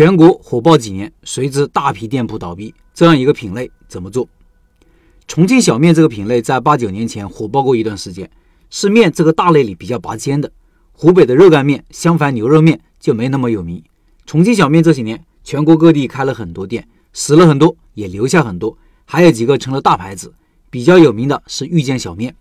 全国火爆几年，随之大批店铺倒闭，这样一个品类怎么做？重庆小面这个品类在八九年前火爆过一段时间，是面这个大类里比较拔尖的。湖北的热干面襄樊，牛肉面就没那么有名。重庆小面这些年，全国各地开了很多店，死了很多，也留下很多，还有几个成了大牌子。比较有名的是遇见小面，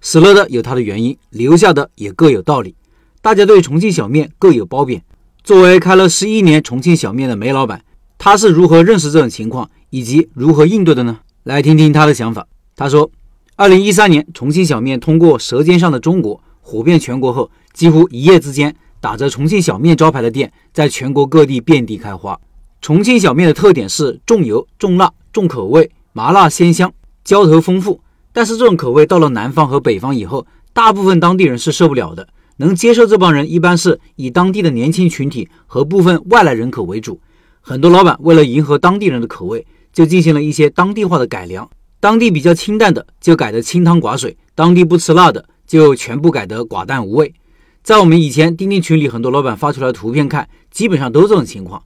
死了的有它的原因，留下的也各有道理。大家对重庆小面各有褒贬。作为开了十一年重庆小面的梅老板，他是如何认识这种情况，以及如何应对的呢？来听听他的想法。他说，二零一三年重庆小面通过《舌尖上的中国》火遍全国后，几乎一夜之间，打着重庆小面招牌的店在全国各地遍地开花。重庆小面的特点是重油、重辣、重口味，麻辣鲜香，浇头丰富。但是这种口味到了南方和北方以后，大部分当地人是受不了的。能接受这帮人，一般是以当地的年轻群体和部分外来人口为主。很多老板为了迎合当地人的口味，就进行了一些当地化的改良。当地比较清淡的，就改得清汤寡水；当地不吃辣的，就全部改得寡淡无味。在我们以前钉钉群里，很多老板发出来的图片看，基本上都这种情况。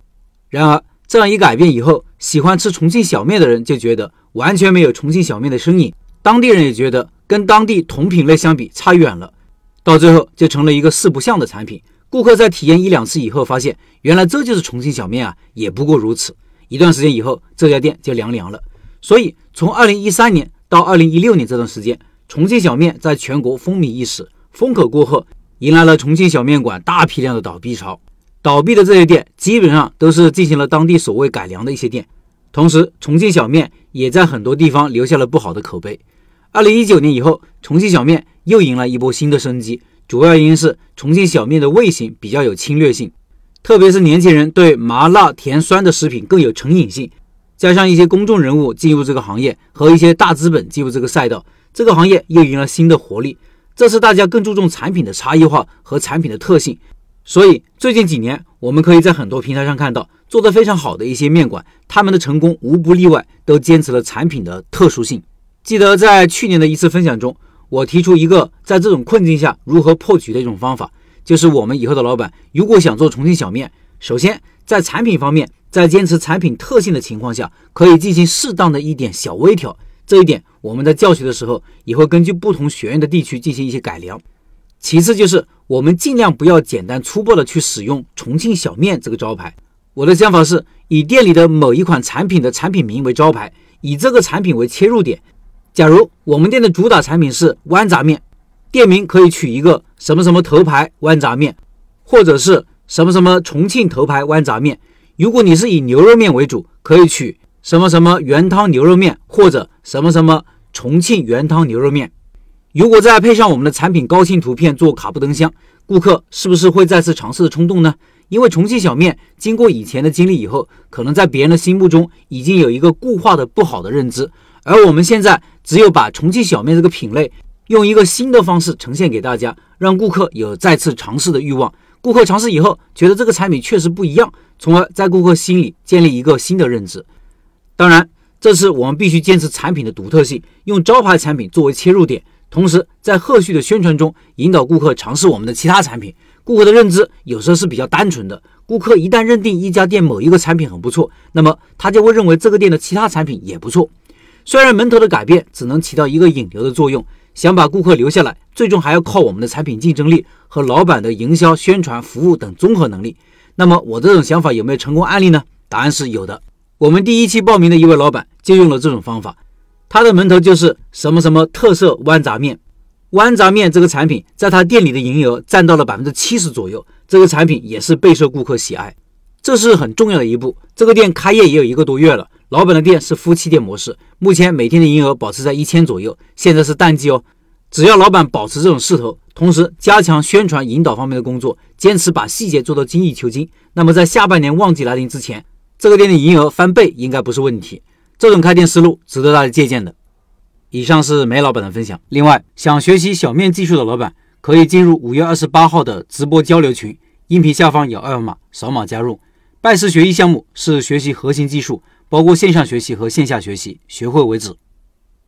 然而，这样一改变以后，喜欢吃重庆小面的人就觉得完全没有重庆小面的身影，当地人也觉得跟当地同品类相比差远了。到最后就成了一个四不像的产品。顾客在体验一两次以后，发现原来这就是重庆小面啊，也不过如此。一段时间以后，这家店就凉凉了。所以，从二零一三年到二零一六年这段时间，重庆小面在全国风靡一时。风口过后，迎来了重庆小面馆大批量的倒闭潮。倒闭的这些店，基本上都是进行了当地所谓改良的一些店。同时，重庆小面也在很多地方留下了不好的口碑。二零一九年以后，重庆小面又迎来一波新的生机。主要原因是重庆小面的味型比较有侵略性，特别是年轻人对麻辣甜酸的食品更有成瘾性。加上一些公众人物进入这个行业和一些大资本进入这个赛道，这个行业又迎了新的活力。这是大家更注重产品的差异化和产品的特性。所以最近几年，我们可以在很多平台上看到做得非常好的一些面馆，他们的成功无不例外都坚持了产品的特殊性。记得在去年的一次分享中，我提出一个在这种困境下如何破局的一种方法，就是我们以后的老板如果想做重庆小面，首先在产品方面，在坚持产品特性的情况下，可以进行适当的一点小微调。这一点我们在教学的时候也会根据不同学院的地区进行一些改良。其次就是我们尽量不要简单粗暴的去使用重庆小面这个招牌。我的想法是以店里的某一款产品的产品名为招牌，以这个产品为切入点。假如我们店的主打产品是豌杂面，店名可以取一个什么什么头牌豌杂面，或者是什么什么重庆头牌豌杂面。如果你是以牛肉面为主，可以取什么什么原汤牛肉面，或者什么什么重庆原汤牛肉面。如果再配上我们的产品高清图片做卡布灯箱，顾客是不是会再次尝试的冲动呢？因为重庆小面经过以前的经历以后，可能在别人的心目中已经有一个固化的不好的认知。而我们现在只有把重庆小面这个品类用一个新的方式呈现给大家，让顾客有再次尝试的欲望。顾客尝试以后觉得这个产品确实不一样，从而在顾客心里建立一个新的认知。当然，这次我们必须坚持产品的独特性，用招牌产品作为切入点，同时在后续的宣传中引导顾客尝试我们的其他产品。顾客的认知有时候是比较单纯的，顾客一旦认定一家店某一个产品很不错，那么他就会认为这个店的其他产品也不错。虽然门头的改变只能起到一个引流的作用，想把顾客留下来，最终还要靠我们的产品竞争力和老板的营销、宣传、服务等综合能力。那么我这种想法有没有成功案例呢？答案是有的。我们第一期报名的一位老板就用了这种方法，他的门头就是什么什么特色豌杂面，豌杂面这个产品在他店里的营业额占到了百分之七十左右，这个产品也是备受顾客喜爱，这是很重要的一步。这个店开业也有一个多月了。老板的店是夫妻店模式，目前每天的营业额保持在一千左右。现在是淡季哦，只要老板保持这种势头，同时加强宣传引导方面的工作，坚持把细节做到精益求精，那么在下半年旺季来临之前，这个店的营业额翻倍应该不是问题。这种开店思路值得大家借鉴的。以上是梅老板的分享。另外，想学习小面技术的老板可以进入五月二十八号的直播交流群，音频下方有二维码，扫码加入。拜师学艺项目是学习核心技术。包括线上学习和线下学习，学会为止。